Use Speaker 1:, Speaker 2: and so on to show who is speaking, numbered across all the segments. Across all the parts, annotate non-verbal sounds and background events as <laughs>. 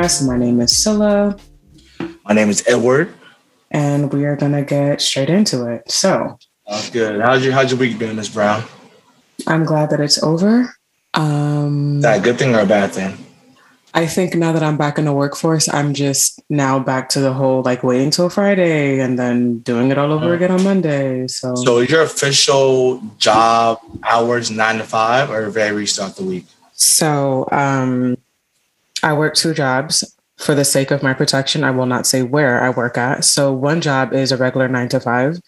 Speaker 1: podcast. My name is Scylla.
Speaker 2: My name is Edward.
Speaker 1: And we are going to get straight into it. So,
Speaker 2: Sounds good. How's your, how's your week been, Miss Brown?
Speaker 1: I'm glad that it's over. Um,
Speaker 2: Is that a good thing or a bad thing?
Speaker 1: I think now that I'm back in the workforce, I'm just now back to the whole like waiting till Friday and then doing it all over again on Monday. So,
Speaker 2: So is your official job hours nine to five or varies throughout the week?
Speaker 1: so um, I work two jobs for the sake of my protection. I will not say where I work at. So one job is a regular nine to five.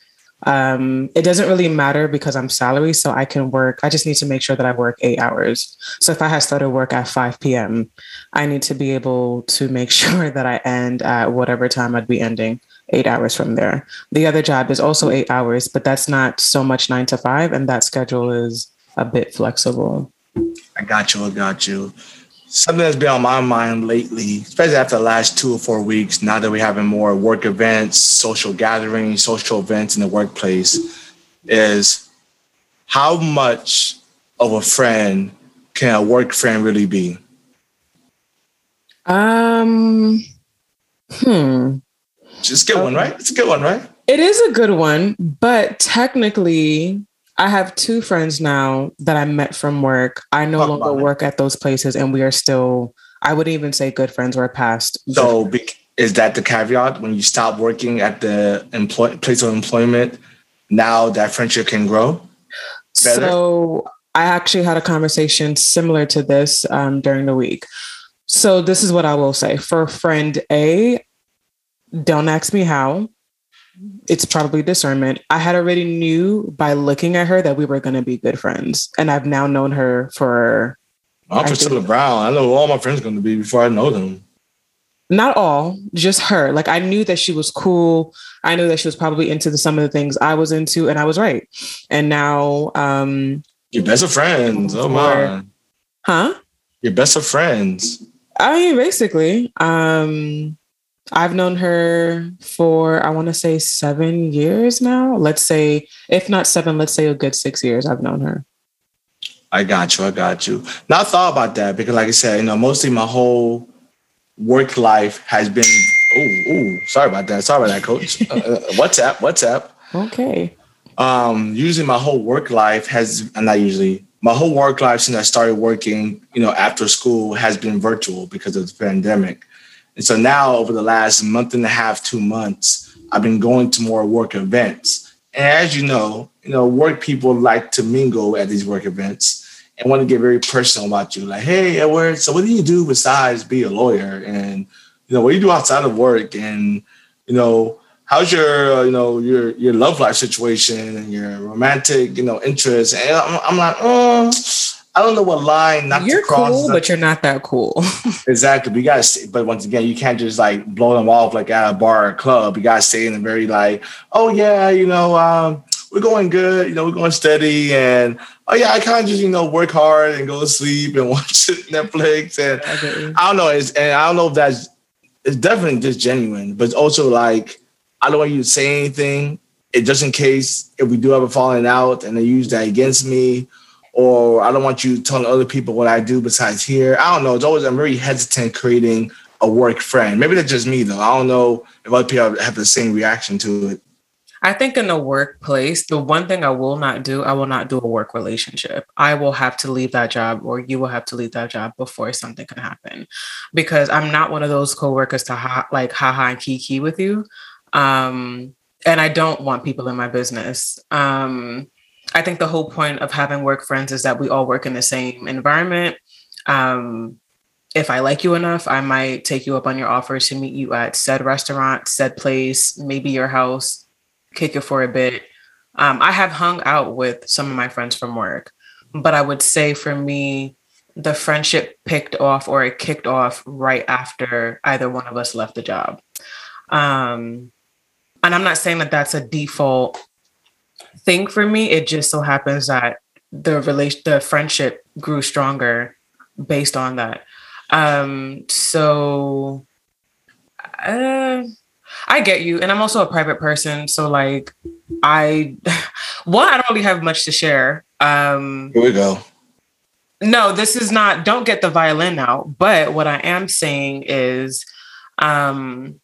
Speaker 1: Um, it doesn't really matter because I'm salary, so I can work. I just need to make sure that I work eight hours. So if I had started work at 5 p.m., I need to be able to make <laughs> sure that I end at whatever time I'd be ending eight hours from there. The other job is also eight hours, but that's not so much nine to five, and that schedule is a bit flexible.
Speaker 2: I got you. I got you. Something that's been on my mind lately, especially after the last two or four weeks, now that we're having more work events, social gatherings, social events in the workplace, is how much of a friend can a work friend really be?
Speaker 1: Um, hmm.
Speaker 2: Just a good one, right? It's a good one, right?
Speaker 1: It is a good one, but technically, I have two friends now that I met from work. I no
Speaker 2: Talk
Speaker 1: longer
Speaker 2: about it.
Speaker 1: work at those places, and we are still, I wouldn't even say good friends or past.
Speaker 2: So be- is that the caveat when you stop working at the employ- place of employment? Now that friendship can grow. better?
Speaker 1: So I actually had a conversation similar to this um, during the week. So this is what I will say for friend A. Don't ask me how. It's probably discernment. I had already knew by looking at her that we were going to be good friends, and I've now known her for
Speaker 2: I'm Priscilla Brown. I know who all my friends are going to be before I know them.
Speaker 1: not all, just her. Like I knew that she was cool. I knew that she was probably into the, some of the things I was into, and I was right. And now, um,
Speaker 2: Your best of friends. Oh my.
Speaker 1: huh?
Speaker 2: Your best of friends.
Speaker 1: I mean, basically, um, I've known her for I want to say seven years now. Let's say, if not seven, let's say a good six years. I've known her.
Speaker 2: I got you. I got you. Now I thought about that because, like I said, you know, mostly my whole work life has been. Oh, oh, sorry about that. Sorry about that, coach. uh, uh, <laughs> WhatsApp, WhatsApp.
Speaker 1: Okay.
Speaker 2: um usually my whole work life has and not usually my whole work life since I started working, you know, after school has been virtual because of the pandemic. And so now over the last month and a half, two months, I've been going to more work events. And as you know, you know, work people like to mingle at these work events and want to get very personal about you. Like, hey, Edward, so what do you do besides be a lawyer? And you know, what do you do outside of work? And you know, how's your uh, you know your your love life situation and your romantic you know interests and i'm, I'm like mm, i don't know what line not
Speaker 1: you're
Speaker 2: to cross
Speaker 1: cool, but you're not that cool. <laughs>
Speaker 2: exactly but you gotta stay, but once again you can't just like blow them off like at a bar or club you gotta stay in a very like oh yeah you know um we're going good you know we're going steady and oh yeah i kind of just you know work hard and go to sleep and <laughs> watch netflix and
Speaker 1: I.
Speaker 2: I don't know. It's, and I don't know if that's it's definitely just genuine, but it's also like I don't want you to say anything. It just in case if we do have a falling out and they use that against me, or I don't want you telling other people what I do besides here. I don't know. It's always I'm very hesitant creating a work friend. Maybe that's just me though. I don't know if other people have the same reaction to it.
Speaker 1: I think in the workplace, the one thing I will not do, I will not do a work relationship. I will have to leave that job or you will have to leave that job before something can happen. Because I'm not one of those coworkers to ha- like haha and kiki with you. Um, and I don't want people in my business. Um, I think the whole point of having work friends is that we all work in the same environment. Um, if I like you enough, I might take you up on your offer to meet you at said restaurant, said place, maybe your house, kick it for a bit. Um, I have hung out with some of my friends from work, but I would say for me, the friendship picked off or it kicked off right after either one of us left the job. Um, and I'm not saying that that's a default thing for me. It just so happens that the relation, the friendship grew stronger based on that. Um, so, uh, I get you. And I'm also a private person. So like I <laughs> one, I don't really have much to share. Um
Speaker 2: Here we go.
Speaker 1: no, this is not, don't get the violin out. But what I am saying is, um,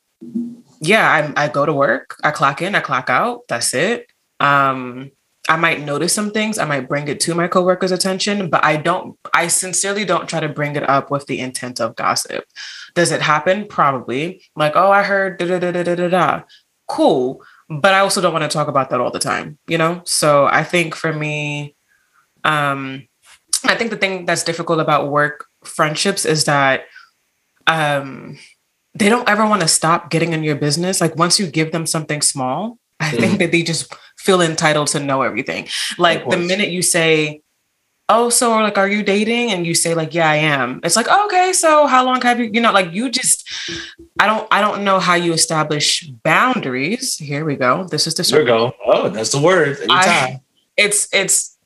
Speaker 1: yeah, I, I go to work, I clock in, I clock out. That's it. Um, I might notice some things. I might bring it to my coworkers' attention, but I don't, I sincerely don't try to bring it up with the intent of gossip. Does it happen? Probably. Like, oh, I heard da da da da da da. Cool. But I also don't want to talk about that all the time, you know? So I think for me, um, I think the thing that's difficult about work friendships is that um they don't ever want to stop getting in your business. Like once you give them something small, I mm. think that they just feel entitled to know everything. Like the minute you say, "Oh, so like, are you dating?" and you say like, "Yeah, I am," it's like, oh, "Okay, so how long have you?" You know, like you just, I don't, I don't know how you establish boundaries. Here we go. This is the.
Speaker 2: Here we go. Oh, that's the word. I,
Speaker 1: it's it's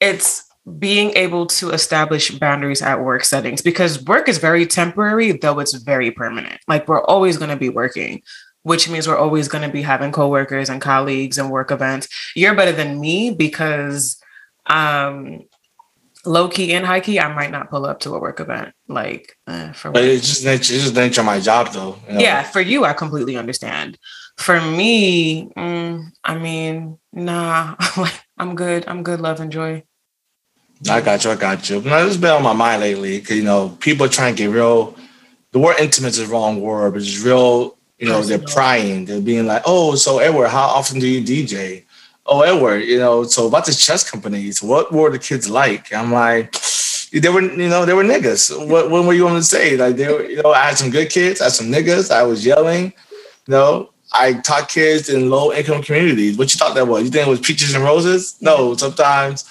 Speaker 1: it's being able to establish boundaries at work settings because work is very temporary, though it's very permanent. Like we're always going to be working, which means we're always going to be having coworkers and colleagues and work events. You're better than me because um low key and high key, I might not pull up to a work event. Like
Speaker 2: eh, for but it's just it's just nature of my job though.
Speaker 1: You know? Yeah, for you, I completely understand. For me, mm, I mean, nah, <laughs> I'm good. I'm good. Love and joy.
Speaker 2: I got you. I got you. This has been on my mind lately you know people are trying to get real. The word intimate is the wrong word, but it's real. You know, they're prying. They're being like, "Oh, so Edward, how often do you DJ?" Oh, Edward, you know, so about the chess companies, what were the kids like? I'm like, they were, you know, they were niggas. What, what were you want to say? Like, they were, you know, I had some good kids, I had some niggas. I was yelling, you know. I taught kids in low income communities. What you thought that was? You think it was peaches and roses? No, sometimes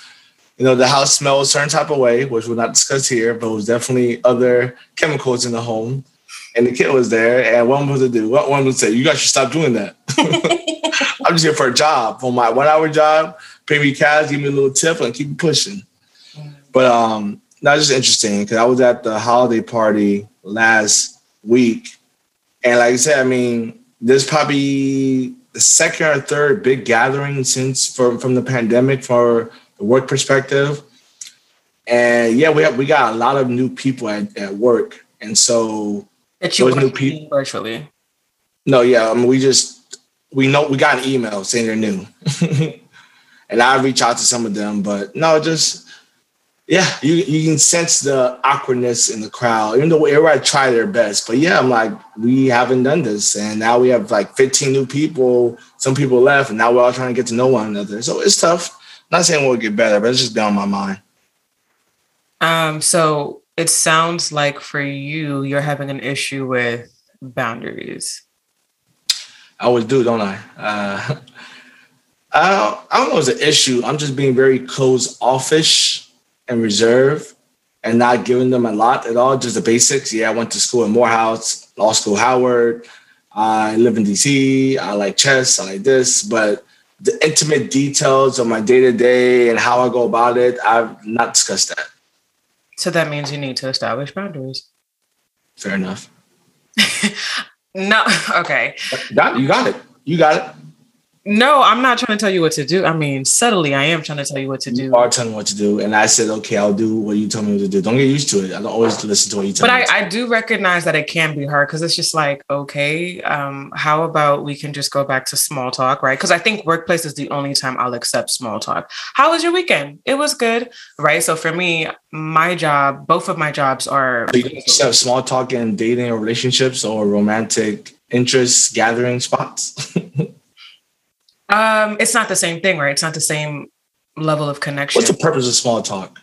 Speaker 2: you know, the house smelled a certain type of way, which we'll not discuss here, but it was definitely other chemicals in the home. And the kid was there, and one was to do? What one would say, "You guys should stop doing that." <laughs> I'm just here for a job, for my one-hour job. Pay me cash, give me a little tip, and keep pushing. But um, that's just interesting because I was at the holiday party last week, and like I said, I mean, there's probably the second or third big gathering since from from the pandemic for the work perspective. And yeah, we have we got a lot of new people at, at work. And so
Speaker 1: that you new people virtually.
Speaker 2: No, yeah. I mean we just we know we got an email saying they're new. <laughs> and I reach out to some of them, but no, just yeah, you you can sense the awkwardness in the crowd, even though everybody try their best. But yeah, I'm like, we haven't done this, and now we have like 15 new people. Some people left, and now we're all trying to get to know one another. So it's tough. Not saying we'll get better, but it's just been on my mind.
Speaker 1: Um, so it sounds like for you, you're having an issue with boundaries.
Speaker 2: I always do, don't I? Uh, <laughs> I, don't, know it's an issue. I'm just being very close offish and reserved and not giving them a lot at all, just the basics. Yeah, I went to school in Morehouse, law school Howard. I live in DC. I like chess. I like this, but the intimate details of my day to day and how I go about it, I've not discussed that.
Speaker 1: So that means you need to establish boundaries.
Speaker 2: Fair enough. <laughs>
Speaker 1: no, okay.
Speaker 2: You got it. You got it. You got it.
Speaker 1: No, I'm not trying to tell you what to do. I mean, subtly, I am trying to tell you what to do.
Speaker 2: You are telling me what to do, and I said, okay, I'll do what you tell me what to do. Don't get used to it. I don't always listen to what you tell
Speaker 1: but
Speaker 2: me.
Speaker 1: But I, I, do recognize that it can be hard because it's just like, okay, um, how about we can just go back to small talk, right? Because I think workplace is the only time I'll accept small talk. How was your weekend? It was good, right? So for me, my job, both of my jobs are.
Speaker 2: So you accept small talk in dating or relationships or romantic interest gathering spots. <laughs>
Speaker 1: Um, it's not the same thing, right? It's not the same level of connection.
Speaker 2: What's the purpose of small talk?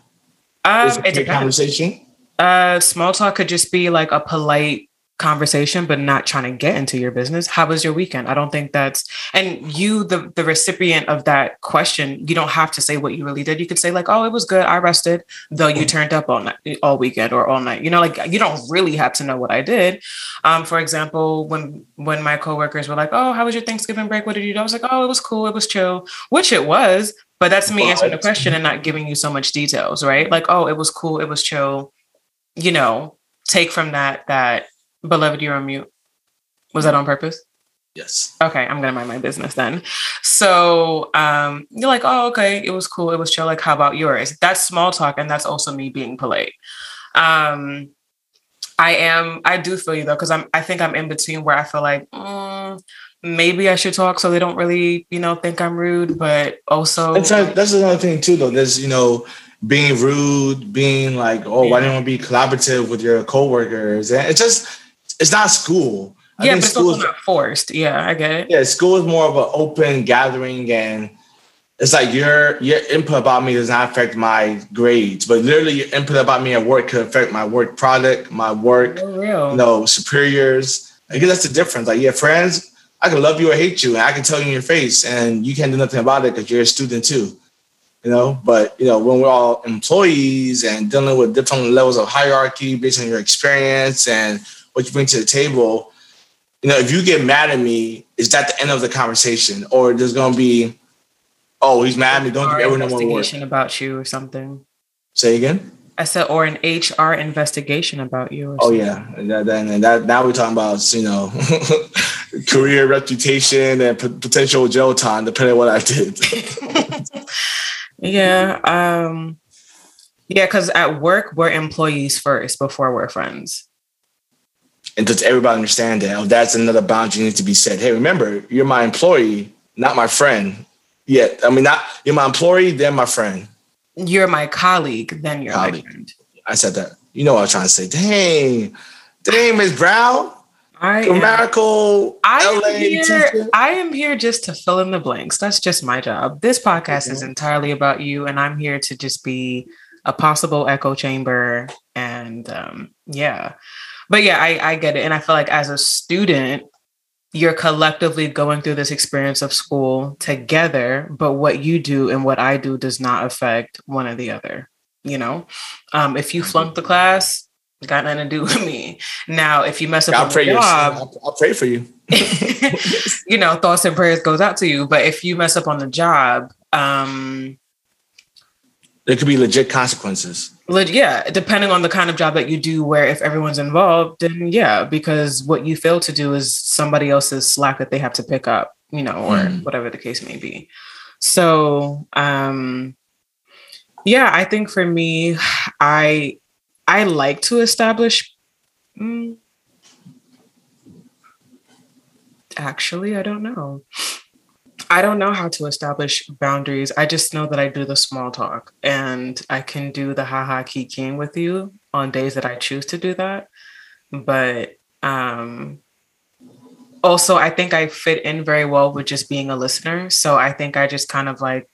Speaker 1: Um, Is it, it
Speaker 2: conversation.
Speaker 1: Uh, small talk could just be like a polite conversation but not trying to get into your business. How was your weekend? I don't think that's and you the the recipient of that question you don't have to say what you really did. You could say like oh it was good. I rested though you turned up all night all weekend or all night. You know like you don't really have to know what i did. Um for example when when my coworkers were like oh how was your thanksgiving break? What did you do? I was like oh it was cool. It was chill which it was but that's me answering the question and not giving you so much details right? Like oh it was cool. It was chill. You know take from that that Beloved, you're on mute. Was that on purpose?
Speaker 2: Yes.
Speaker 1: Okay, I'm gonna mind my business then. So um, you're like, oh, okay, it was cool, it was chill. Like, how about yours? That's small talk, and that's also me being polite. Um, I am, I do feel you though, because I'm, I think I'm in between where I feel like mm, maybe I should talk so they don't really, you know, think I'm rude, but also
Speaker 2: that's, a, that's another thing too, though. There's, you know, being rude, being like, oh, yeah. why don't you be collaborative with your coworkers? And it's just, it's not school.
Speaker 1: I yeah, but it's also not forced. Yeah, I get it.
Speaker 2: Yeah, school is more of an open gathering, and it's like your your input about me does not affect my grades, but literally your input about me at work could affect my work product, my work, real. you know, superiors. I guess that's the difference. Like, yeah, friends, I can love you or hate you, and I can tell you in your face, and you can't do nothing about it because you're a student too. You know, but you know, when we're all employees and dealing with different levels of hierarchy based on your experience and what you bring to the table, you know, if you get mad at me, is that the end of the conversation, or there's gonna be, oh, he's mad at me. Don't give everyone more
Speaker 1: investigation about you or something.
Speaker 2: Say again.
Speaker 1: I said, or an HR investigation about you.
Speaker 2: oh yeah, and that, and that now we're talking about you know <laughs> career reputation and p- potential jail time, depending on what I did. <laughs>
Speaker 1: yeah, um, yeah, because at work we're employees first before we're friends
Speaker 2: and does everybody understand that? Oh, that's another boundary needs to be set. Hey, remember, you're my employee, not my friend. Yet, I mean, not you're my employee, then my friend.
Speaker 1: You're my colleague, then you're colleague. my friend.
Speaker 2: I said that. You know what I was trying to say. Dang, dang, Ms. Brown. I grammatical.
Speaker 1: I am, here, I am here just to fill in the blanks. That's just my job. This podcast okay. is entirely about you, and I'm here to just be a possible echo chamber. And um, yeah, but yeah, I, I get it. And I feel like as a student, you're collectively going through this experience of school together, but what you do and what I do does not affect one or the other. You know, um, if you flunk the class, got nothing to do with me. Now, if you mess up I'll
Speaker 2: pray
Speaker 1: job,
Speaker 2: I'll, I'll pray for you. <laughs>
Speaker 1: you know, thoughts and prayers goes out to you. But if you mess up on the job, um,
Speaker 2: there could be legit consequences.
Speaker 1: Yeah, depending on the kind of job that you do, where if everyone's involved, then yeah, because what you fail to do is somebody else's slack that they have to pick up, you know, or mm. whatever the case may be. So, um, yeah, I think for me, I I like to establish. Mm, actually, I don't know. I don't know how to establish boundaries. I just know that I do the small talk and I can do the haha kikiing with you on days that I choose to do that. But um also I think I fit in very well with just being a listener. So I think I just kind of like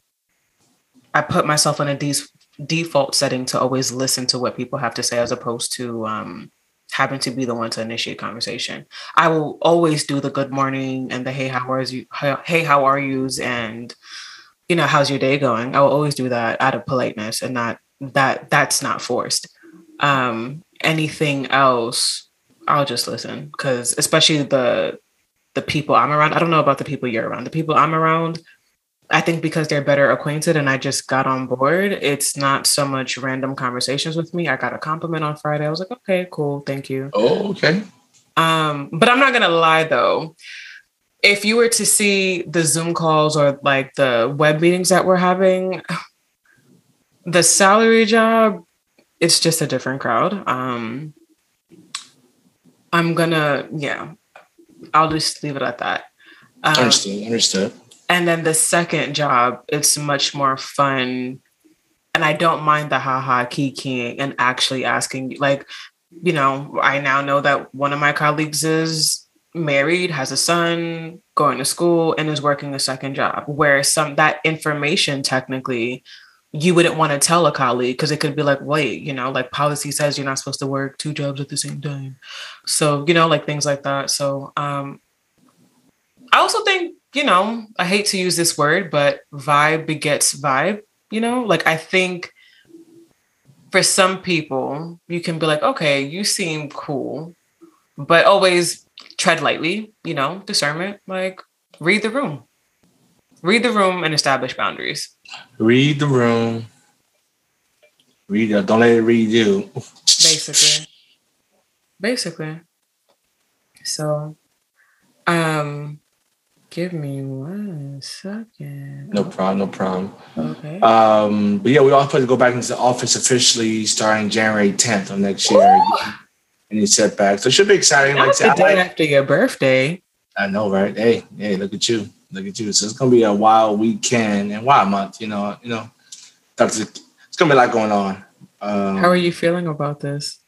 Speaker 1: I put myself in a de- default setting to always listen to what people have to say as opposed to um happen to be the one to initiate conversation. I will always do the good morning and the hey how are you hey how are yous and you know how's your day going. I will always do that out of politeness and not that that's not forced. Um anything else I'll just listen because especially the the people I'm around. I don't know about the people you're around. The people I'm around I think because they're better acquainted and I just got on board, it's not so much random conversations with me. I got a compliment on Friday. I was like, okay, cool, thank you.
Speaker 2: Oh, okay.
Speaker 1: Um, but I'm not gonna lie though. If you were to see the Zoom calls or like the web meetings that we're having, the salary job, it's just a different crowd. Um, I'm gonna, yeah, I'll just leave it at that.
Speaker 2: Um, understood. Understood
Speaker 1: and then the second job, it's much more fun. And I don't mind the haha kikiing and actually asking, like, you know, I now know that one of my colleagues is married, has a son, going to school, and is working a second job. Where some that information technically you wouldn't want to tell a colleague because it could be like, wait, you know, like policy says you're not supposed to work two jobs at the same time. So, you know, like things like that. So um I also think you know, I hate to use this word, but vibe begets vibe, you know? Like I think for some people, you can be like, okay, you seem cool, but always tread lightly, you know, discernment, like read the room. Read the room and establish boundaries.
Speaker 2: Read the room. Read it. Don't let it read you.
Speaker 1: Basically. <laughs> Basically. So um Give me one second.
Speaker 2: No problem, no problem.
Speaker 1: Okay.
Speaker 2: Um, but yeah, we all supposed to go back into the office officially starting January 10th of next year. Any setbacks? So it should be exciting. Like I
Speaker 1: the day like, after your birthday.
Speaker 2: I know, right? Hey, hey, look at you, look at you. So it's gonna be a wild weekend and wild month. You know, you know, that's it's gonna be a lot going on.
Speaker 1: Um, How are you feeling about this?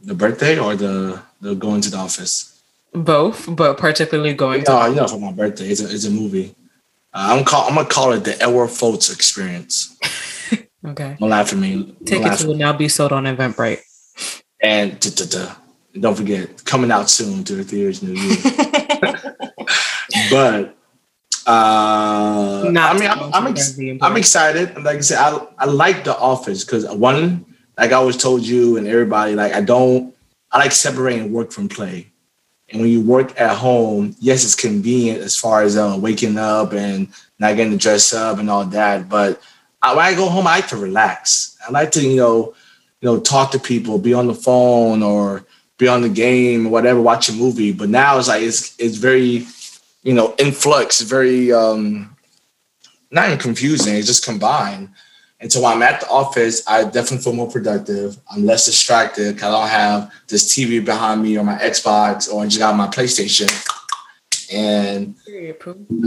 Speaker 2: The birthday or the the going to the office?
Speaker 1: Both, but particularly going.
Speaker 2: No, you know, for my birthday, it's a it's a movie. Uh, I'm call I'm gonna call it the Edward Fultz experience. <laughs>
Speaker 1: okay.
Speaker 2: Don't laugh at me.
Speaker 1: Tickets will now be sold on Eventbrite.
Speaker 2: And don't forget, coming out soon to the theaters near you. <laughs> but uh, Not I mean, I'm, I'm, ex- I'm excited. Like I said, I, I like The Office because one, like I always told you and everybody, like I don't, I like separating work from play. And when you work at home, yes, it's convenient as far as uh, waking up and not getting to dress up and all that. But I, when I go home, I like to relax. I like to, you know, you know, talk to people, be on the phone or be on the game or whatever, watch a movie. But now it's like it's it's very, you know, influx, very um not even confusing, it's just combined. And so when I'm at the office, I definitely feel more productive. I'm less distracted because I don't have this TV behind me or my Xbox or I just got my PlayStation. And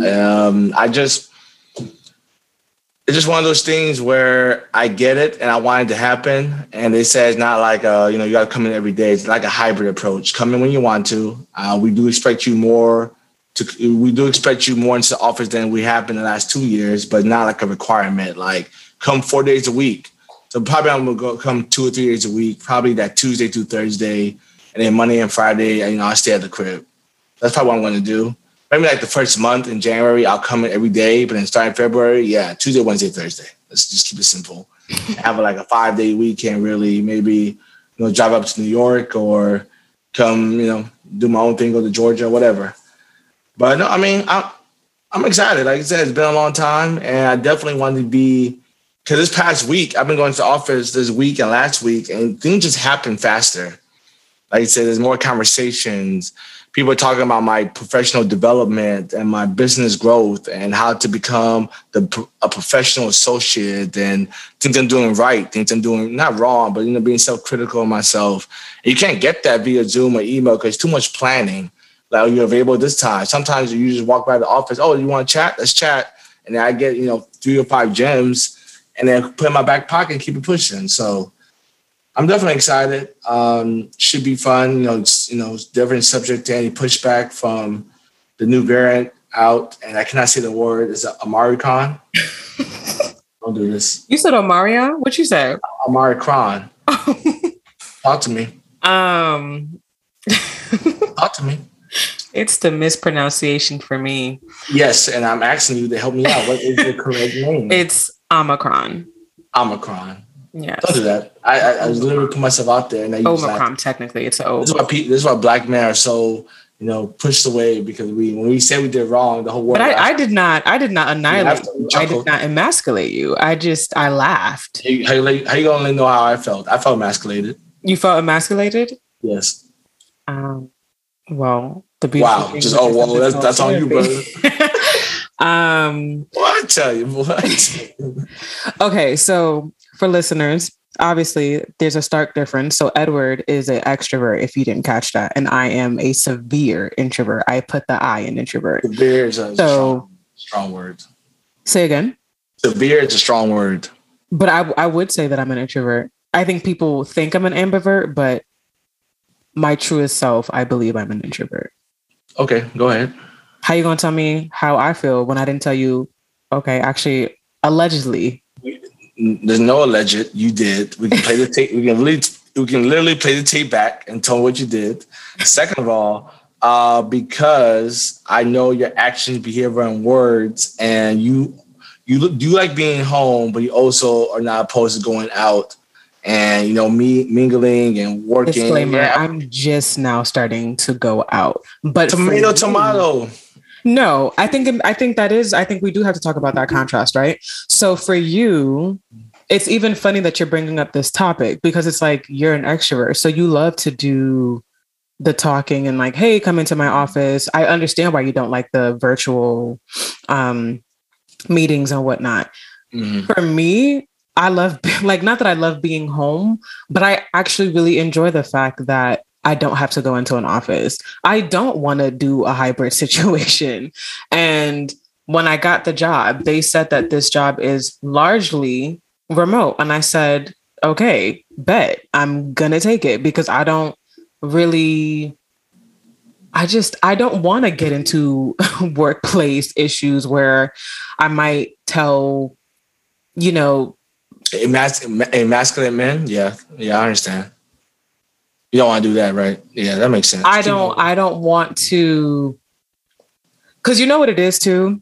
Speaker 2: um, I just, it's just one of those things where I get it and I want it to happen. And they say it's not like, a, you know, you got to come in every day. It's like a hybrid approach. Come in when you want to. Uh, we do expect you more to, we do expect you more into the office than we have in the last two years, but not like a requirement. Like, come four days a week. So probably I'm gonna go come two or three days a week, probably that Tuesday through Thursday, and then Monday and Friday, you know, I stay at the crib. That's probably what I'm gonna do. Maybe like the first month in January, I'll come in every day, but then starting February, yeah, Tuesday, Wednesday, Thursday. Let's just keep it simple. <laughs> Have like a five day weekend, really. Maybe you know, drive up to New York or come, you know, do my own thing, go to Georgia, whatever. But no, I mean, I'm I'm excited. Like I said, it's been a long time, and I definitely wanted to be because this past week I've been going to the office this week and last week, and things just happen faster. Like I said, there's more conversations. People are talking about my professional development and my business growth and how to become the, a professional associate and things I'm doing right, things I'm doing not wrong, but you know, being self-critical of myself. And you can't get that via Zoom or email because it's too much planning. Like, are you available this time? Sometimes you just walk by the office. Oh, you want to chat? Let's chat. And I get you know three or five gems and then put in my back pocket and keep it pushing. So I'm definitely excited. Um, should be fun. You know, it's, you know, it's definitely subject to any pushback from the new variant out, and I cannot say the word. Is Omicron? <laughs> Don't do this.
Speaker 1: You said Omarion? What you say?
Speaker 2: Omicron. <laughs> Talk to me.
Speaker 1: Um. <laughs>
Speaker 2: Talk to me.
Speaker 1: It's the mispronunciation for me.
Speaker 2: Yes, and I'm asking you to help me out. What is the correct name?
Speaker 1: It's Omicron.
Speaker 2: Omicron.
Speaker 1: Yeah.
Speaker 2: Don't do that. I, I, I literally put myself out there and I
Speaker 1: Omicron. Technically, it's O.
Speaker 2: This is why people, this is why black men are so you know pushed away because we when we say we did wrong, the whole world.
Speaker 1: But I, I did not. I did not annihilate you. I did not emasculate you. I just I laughed.
Speaker 2: How, how, how you gonna know how I felt? I felt emasculated.
Speaker 1: You felt emasculated.
Speaker 2: Yes.
Speaker 1: Um. Well, the
Speaker 2: beautiful. Wow. Just oh well, that's that's on you, brother. <laughs>
Speaker 1: Um,
Speaker 2: what I tell you, what?
Speaker 1: okay, so for listeners, obviously there's a stark difference. So Edward is an extrovert, if you didn't catch that, and I am a severe introvert. I put the I in introvert.
Speaker 2: Severe is a so, strong, strong word.
Speaker 1: Say again.
Speaker 2: Severe is a strong word.
Speaker 1: But I, I would say that I'm an introvert. I think people think I'm an ambivert, but my truest self, I believe I'm an introvert.
Speaker 2: Okay, go ahead.
Speaker 1: How you gonna tell me how I feel when I didn't tell you? Okay, actually, allegedly.
Speaker 2: There's no alleged. You did. We can play the tape. We can literally, we can literally play the tape back and tell what you did. Second of all, uh, because I know your actions, behavior, and words, and you you look you like being home, but you also are not opposed to going out and you know me mingling and working.
Speaker 1: Disclaimer: yeah. I'm just now starting to go out, but
Speaker 2: tomato, tomato.
Speaker 1: No, I think I think that is I think we do have to talk about that contrast, right? So for you, it's even funny that you're bringing up this topic because it's like you're an extrovert, so you love to do the talking and like, hey, come into my office. I understand why you don't like the virtual um, meetings and whatnot. Mm-hmm. For me, I love <laughs> like not that I love being home, but I actually really enjoy the fact that I don't have to go into an office. I don't want to do a hybrid <laughs> situation. And when I got the job, they said that this job is largely remote. And I said, okay, bet I'm going to take it because I don't really I just I don't want to get into <laughs> workplace issues where I might tell, you know,
Speaker 2: Emas- emasculate men. Yeah, yeah, I understand. You don't want to do that, right? Yeah, that makes sense.
Speaker 1: I don't. I don't want to, because you know what it is too.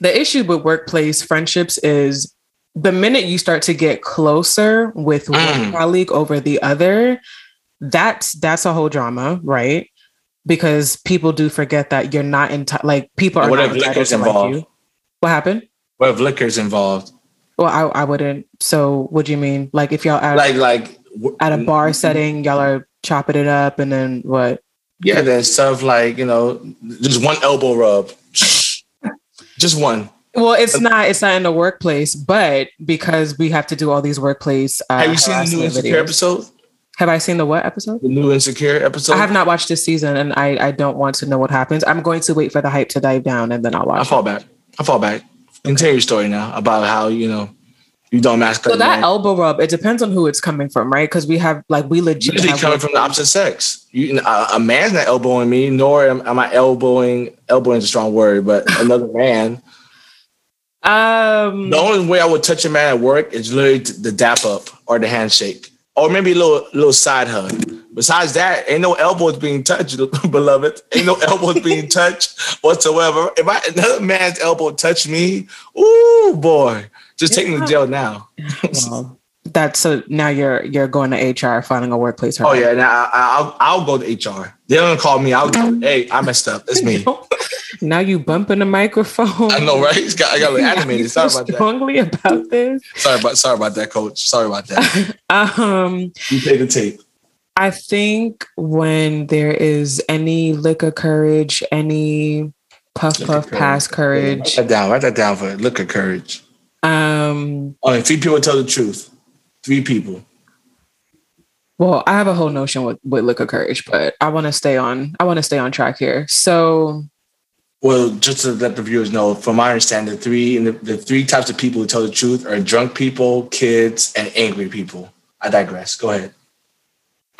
Speaker 1: The issue with workplace friendships is the minute you start to get closer with one mm. colleague over the other, that's that's a whole drama, right? Because people do forget that you're not in t- like people are what if liquor's involved? Like. What happened?
Speaker 2: What if liquor's involved?
Speaker 1: Well, I, I wouldn't. So, what do you mean? Like, if y'all at,
Speaker 2: like like
Speaker 1: at a bar setting, y'all are chopping it up, and then what?
Speaker 2: Yeah, then stuff like you know, just one elbow rub, <laughs> just one.
Speaker 1: Well, it's not. It's not in the workplace, but because we have to do all these workplace.
Speaker 2: Uh, have you seen the new Insecure videos. episode?
Speaker 1: Have I seen the what episode?
Speaker 2: The new Insecure episode. I
Speaker 1: have not watched this season, and I I don't want to know what happens. I'm going to wait for the hype to die down, and then I'll watch.
Speaker 2: I fall back. I fall back. Continue your story now about how you know you don't mask.
Speaker 1: So that man. elbow rub, it depends on who it's coming from, right? Because we have like we legit
Speaker 2: usually coming from the opposite sex. You, a, a man's not elbowing me, nor am, am I elbowing. Elbowing is a strong word, but <laughs> another man.
Speaker 1: Um,
Speaker 2: the only way I would touch a man at work is literally the dap up or the handshake or maybe a little little side hug. Besides that, ain't no elbows being touched, <laughs> beloved. Ain't no elbows being <laughs> touched whatsoever. If I another man's elbow touched me, ooh boy, just take me to jail now. <laughs>
Speaker 1: well, that's so now you're you're going to HR, finding a workplace.
Speaker 2: Oh yeah, now I, will I'll go to HR. They don't call me. I'll go, hey, I messed up. It's me. <laughs>
Speaker 1: now you bumping the microphone.
Speaker 2: I know, right? It's got, I got animated. <laughs> Sorry about
Speaker 1: that. Strongly about this.
Speaker 2: Sorry about sorry about that, coach. Sorry about that.
Speaker 1: um,
Speaker 2: you pay the tape.
Speaker 1: I think when there is any liquor courage, any puff liquor puff courage. pass courage. Write
Speaker 2: that down. Write that down for liquor courage.
Speaker 1: Um,
Speaker 2: All right, three people tell the truth. Three people.
Speaker 1: Well, I have a whole notion with, with liquor courage, but I want to stay on. I want to stay on track here. So,
Speaker 2: well, just to let the viewers know, from my understanding, the three the, the three types of people who tell the truth are drunk people, kids, and angry people. I digress. Go ahead.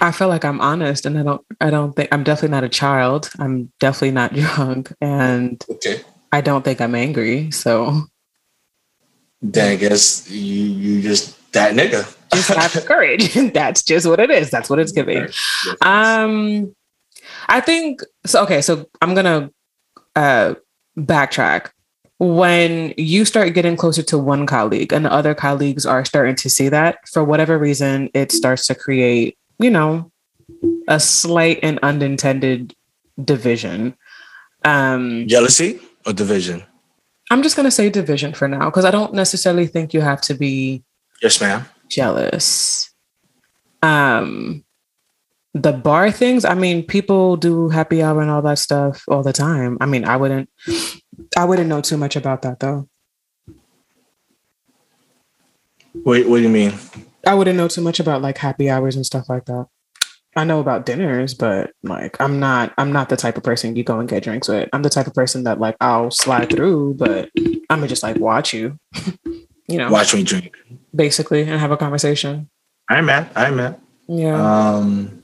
Speaker 1: I feel like I'm honest, and I don't. I don't think I'm definitely not a child. I'm definitely not <laughs> drunk, and
Speaker 2: okay.
Speaker 1: I don't think I'm angry. So
Speaker 2: then I guess you you just that nigga.
Speaker 1: just have the courage. <laughs> That's just what it is. That's what it's giving. Um, I think so. Okay, so I'm gonna uh backtrack. When you start getting closer to one colleague and the other colleagues are starting to see that, for whatever reason, it starts to create, you know, a slight and unintended division. Um,
Speaker 2: Jealousy or division?
Speaker 1: I'm just going to say division for now because I don't necessarily think you have to be
Speaker 2: Yes, ma'am.
Speaker 1: jealous. Um the bar things, I mean, people do happy hour and all that stuff all the time. I mean, I wouldn't I wouldn't know too much about that though.
Speaker 2: Wait, what do you mean?
Speaker 1: I wouldn't know too much about like happy hours and stuff like that. I know about dinners, but like I'm not I'm not the type of person you go and get drinks with. I'm the type of person that like I'll slide through, but I'm gonna just like watch you. <laughs> you know.
Speaker 2: Watch me drink.
Speaker 1: Basically and have a conversation.
Speaker 2: I'm mad. I'm mad.
Speaker 1: Yeah.
Speaker 2: Um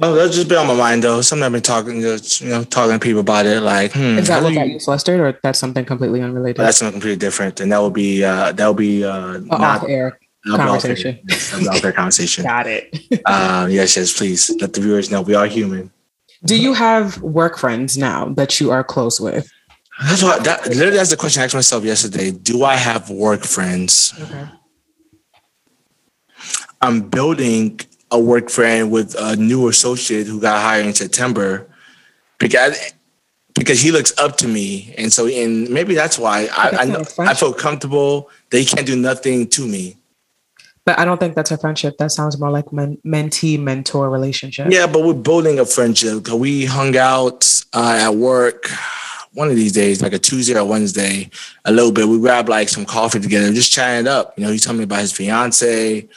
Speaker 2: Oh, that's just been on my mind though. Something I've been talking, just you know, talking to people about it. Like, hmm,
Speaker 1: is that what got you flustered, or that's something completely unrelated?
Speaker 2: That's something completely different, and that will be uh, that will be uh,
Speaker 1: not air conversation.
Speaker 2: Welfare conversation. <laughs>
Speaker 1: Got it.
Speaker 2: uh, <laughs> yes, yes, please let the viewers know we are human.
Speaker 1: Do you have work friends now that you are close with?
Speaker 2: That's what that literally that's the question I asked myself yesterday. Do I have work friends?
Speaker 1: Okay.
Speaker 2: I'm building a work friend with a new associate who got hired in September because because he looks up to me, and so and maybe that's why I I, know, I feel comfortable that he can't do nothing to me.
Speaker 1: But I don't think that's a friendship. That sounds more like men- mentee mentor relationship.
Speaker 2: Yeah, but we're building a friendship. We hung out uh, at work one of these days, like a Tuesday or Wednesday, a little bit. We grabbed like some coffee together, just chatting up. You know, he's telling me about his fiance,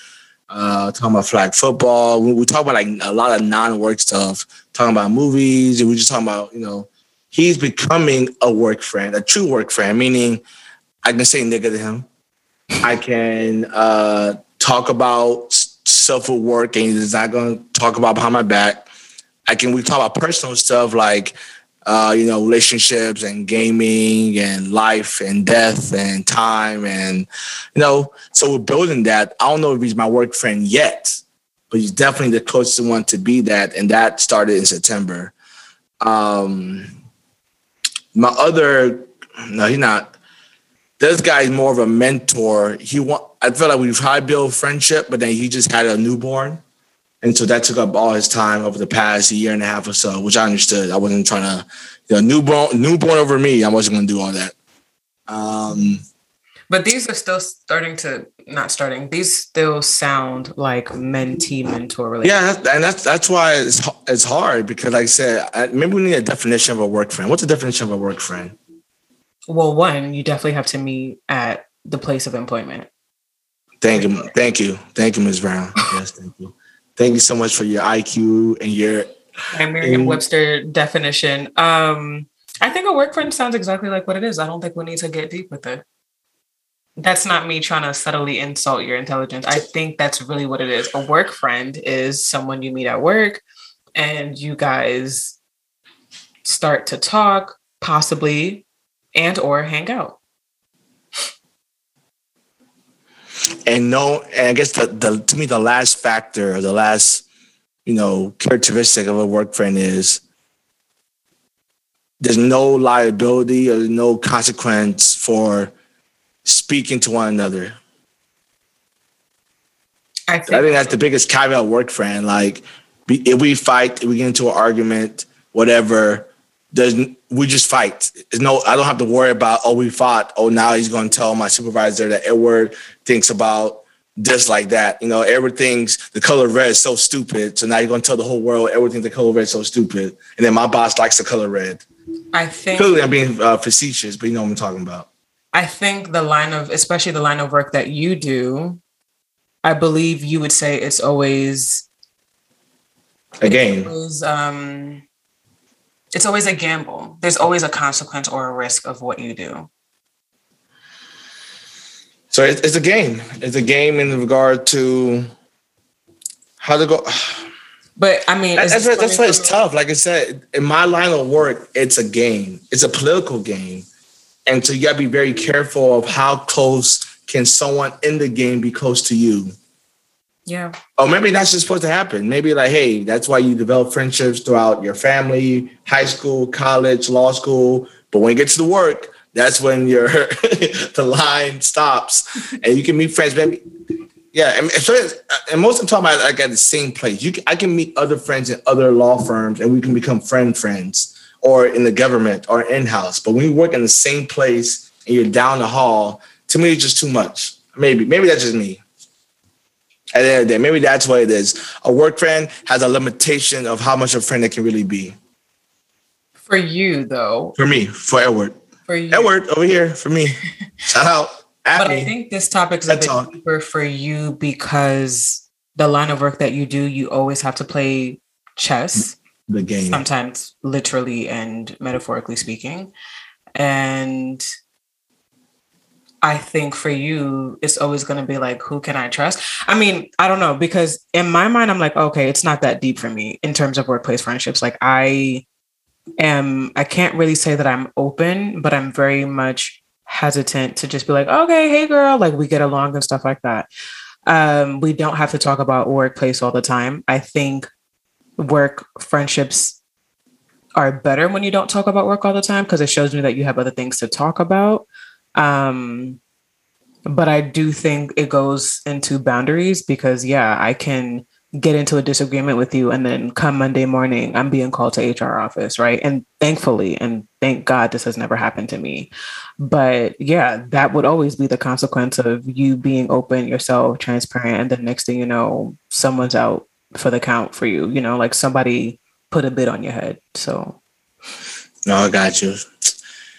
Speaker 2: uh, talking about flag football. We, we talk about like a lot of non-work stuff, talking about movies, and we just talking about, you know, he's becoming a work friend, a true work friend, meaning I can say nigga to him. I can uh, talk about at work and he's not gonna talk about behind my back. I can we talk about personal stuff like uh, you know, relationships and gaming and life and death and time and you know, so we're building that. I don't know if he's my work friend yet, but he's definitely the closest one to be that, and that started in September. Um, my other, no, he's not. This guy's more of a mentor. He want. I feel like we've high built friendship, but then he just had a newborn, and so that took up all his time over the past year and a half or so, which I understood. I wasn't trying to, you know, newborn newborn over me. I wasn't going to do all that. Um,
Speaker 1: but these are still starting to not starting. These still sound like mentee mentor relationship.
Speaker 2: Yeah, and that's that's why it's it's hard because, like I said, I, maybe we need a definition of a work friend. What's the definition of a work friend?
Speaker 1: Well, one, you definitely have to meet at the place of employment.
Speaker 2: Thank you, thank you, thank you, Ms. Brown. <laughs> Yes, thank you, thank you so much for your IQ and your
Speaker 1: Merriam-Webster definition. Um, I think a work friend sounds exactly like what it is. I don't think we need to get deep with it. That's not me trying to subtly insult your intelligence. I think that's really what it is. A work friend is someone you meet at work and you guys start to talk, possibly and or hang out.
Speaker 2: And no, and I guess the, the to me the last factor, the last you know characteristic of a work friend is there's no liability or no consequence for speaking to one another. I think, I think that's the biggest caveat work friend. Like, if we fight, if we get into an argument, whatever, there's we just fight. There's no, I don't have to worry about. Oh, we fought. Oh, now he's going to tell my supervisor that Edward thinks about this like that. You know, Edward thinks the color red is so stupid. So now you're going to tell the whole world Edward thinks the color red is so stupid. And then my boss likes the color red.
Speaker 1: I think
Speaker 2: clearly I'm being uh, facetious, but you know what I'm talking about.
Speaker 1: I think the line of, especially the line of work that you do, I believe you would say it's always
Speaker 2: a game.
Speaker 1: It's always, um, it's always a gamble. There's always a consequence or a risk of what you do.
Speaker 2: So it's a game. It's a game in regard to how to go.
Speaker 1: But I mean,
Speaker 2: that's, that's, that's why it's tough. Like I said, in my line of work, it's a game. It's a political game and so you got to be very careful of how close can someone in the game be close to you.
Speaker 1: Yeah.
Speaker 2: Oh, maybe that's just supposed to happen. Maybe like, hey, that's why you develop friendships throughout your family, high school, college, law school. But when it gets to work, that's when your <laughs> the line stops, and you can meet friends. Maybe, yeah. And, and most of the time, I like at the same place. You, can, I can meet other friends in other law firms, and we can become friend friends or in the government or in-house. But when you work in the same place and you're down the hall, to me it's just too much. Maybe, maybe that's just me. At the end of the day, maybe that's what it is. A work friend has a limitation of how much a friend it can really be.
Speaker 1: For you, though.
Speaker 2: For me, for Edward. For you. Edward over here for me. <laughs> Shout out.
Speaker 1: but me. I think this topic is a bit talk. deeper for you because the line of work that you do, you always have to play chess
Speaker 2: the game.
Speaker 1: Sometimes literally and metaphorically speaking. And I think for you, it's always going to be like, who can I trust? I mean, I don't know, because in my mind, I'm like, okay, it's not that deep for me in terms of workplace friendships. Like, I am, I can't really say that I'm open, but I'm very much hesitant to just be like, okay, hey, girl, like we get along and stuff like that. Um, we don't have to talk about workplace all the time. I think work friendships are better when you don't talk about work all the time because it shows me that you have other things to talk about. Um, but I do think it goes into boundaries because, yeah, I can get into a disagreement with you and then come Monday morning I'm being called to HR office, right? And thankfully and thank God this has never happened to me. But yeah, that would always be the consequence of you being open, yourself, transparent and the next thing you know, someone's out for the count for you, you know, like somebody put a bit on your head. So
Speaker 2: No, I got you.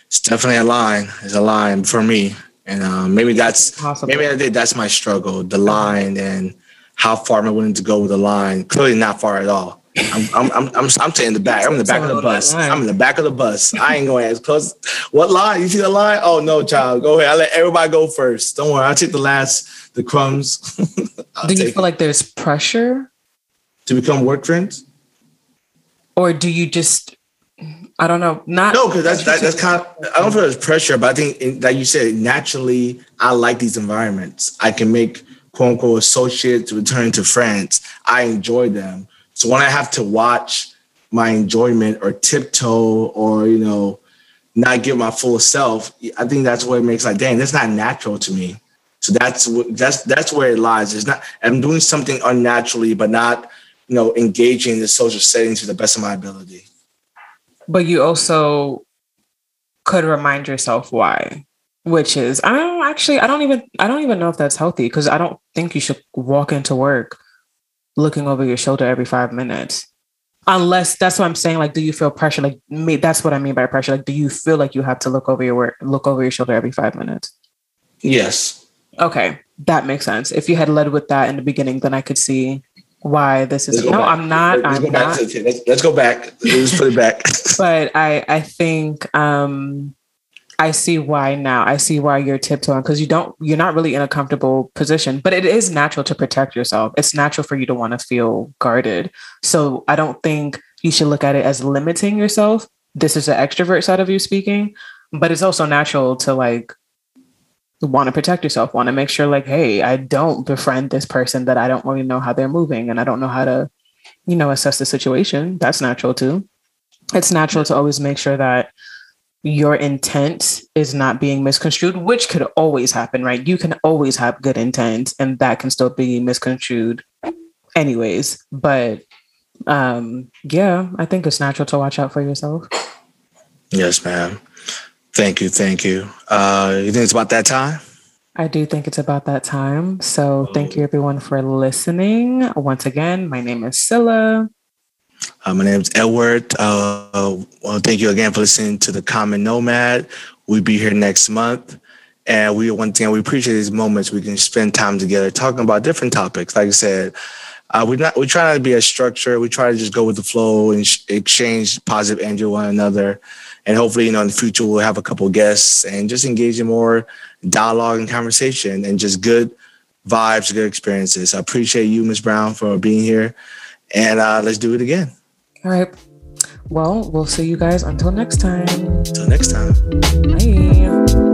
Speaker 2: It's definitely a line. It's a line for me. And uh, maybe that's maybe I think that's my struggle, the line and how far am I willing to go with the line? Clearly not far at all. I'm I'm I'm I'm, I'm in the back. I'm in the back of the bus. I'm in the back of the bus. I ain't going as close. What line? You see the line? Oh no, child. Go ahead. I let everybody go first. Don't worry. I'll take the last, the crumbs. <laughs>
Speaker 1: do you feel it. like there's pressure
Speaker 2: to become work friends?
Speaker 1: Or do you just I don't know. Not
Speaker 2: no, because that's that, that's <laughs> kind of. I don't feel there's pressure, but I think in, like you said, naturally, I like these environments. I can make quote unquote associates return to friends. I enjoy them. So when I have to watch my enjoyment or tiptoe or you know not give my full self, I think that's what it makes like, dang, that's not natural to me. So that's that's that's where it lies. It's not I'm doing something unnaturally, but not you know engaging in the social setting to the best of my ability.
Speaker 1: But you also could remind yourself why which is I don't actually I don't even I don't even know if that's healthy because I don't think you should walk into work looking over your shoulder every five minutes. Unless that's what I'm saying. Like, do you feel pressure? Like, me, that's what I mean by pressure. Like, do you feel like you have to look over your work, look over your shoulder every five minutes?
Speaker 2: Yes.
Speaker 1: Okay, that makes sense. If you had led with that in the beginning, then I could see why this is. No, back. I'm not. Let's, I'm go not.
Speaker 2: let's, let's, go back. Let's put it back. <laughs> <laughs>
Speaker 1: but I, I think um, I see why now. I see why you're tiptoeing because you don't, you're not really in a comfortable position, but it is natural to protect yourself. It's natural for you to want to feel guarded. So I don't think you should look at it as limiting yourself. This is the extrovert side of you speaking, but it's also natural to like want to protect yourself, want to make sure, like, hey, I don't befriend this person that I don't really know how they're moving and I don't know how to, you know, assess the situation. That's natural too. It's natural to always make sure that your intent is not being misconstrued, which could always happen, right? You can always have good intent and that can still be misconstrued anyways. But um yeah, I think it's natural to watch out for yourself.
Speaker 2: Yes, ma'am. Thank you, thank you. Uh you think it's about that time?
Speaker 1: I do think it's about that time. So thank you everyone for listening. Once again, my name is Scylla.
Speaker 2: Uh, my name is Edward. Uh, well, thank you again for listening to the Common Nomad. We'll be here next month. And we one thing we appreciate these moments we can spend time together talking about different topics. Like I said, uh, we not we try not to be a structure. We try to just go with the flow and sh- exchange positive energy with one another. And hopefully, you know, in the future we'll have a couple guests and just engage in more dialogue and conversation and just good vibes, good experiences. I appreciate you, Ms. Brown, for being here and uh, let's do it again.
Speaker 1: All right. Well, we'll see you guys until next time.
Speaker 2: Until next time. Bye.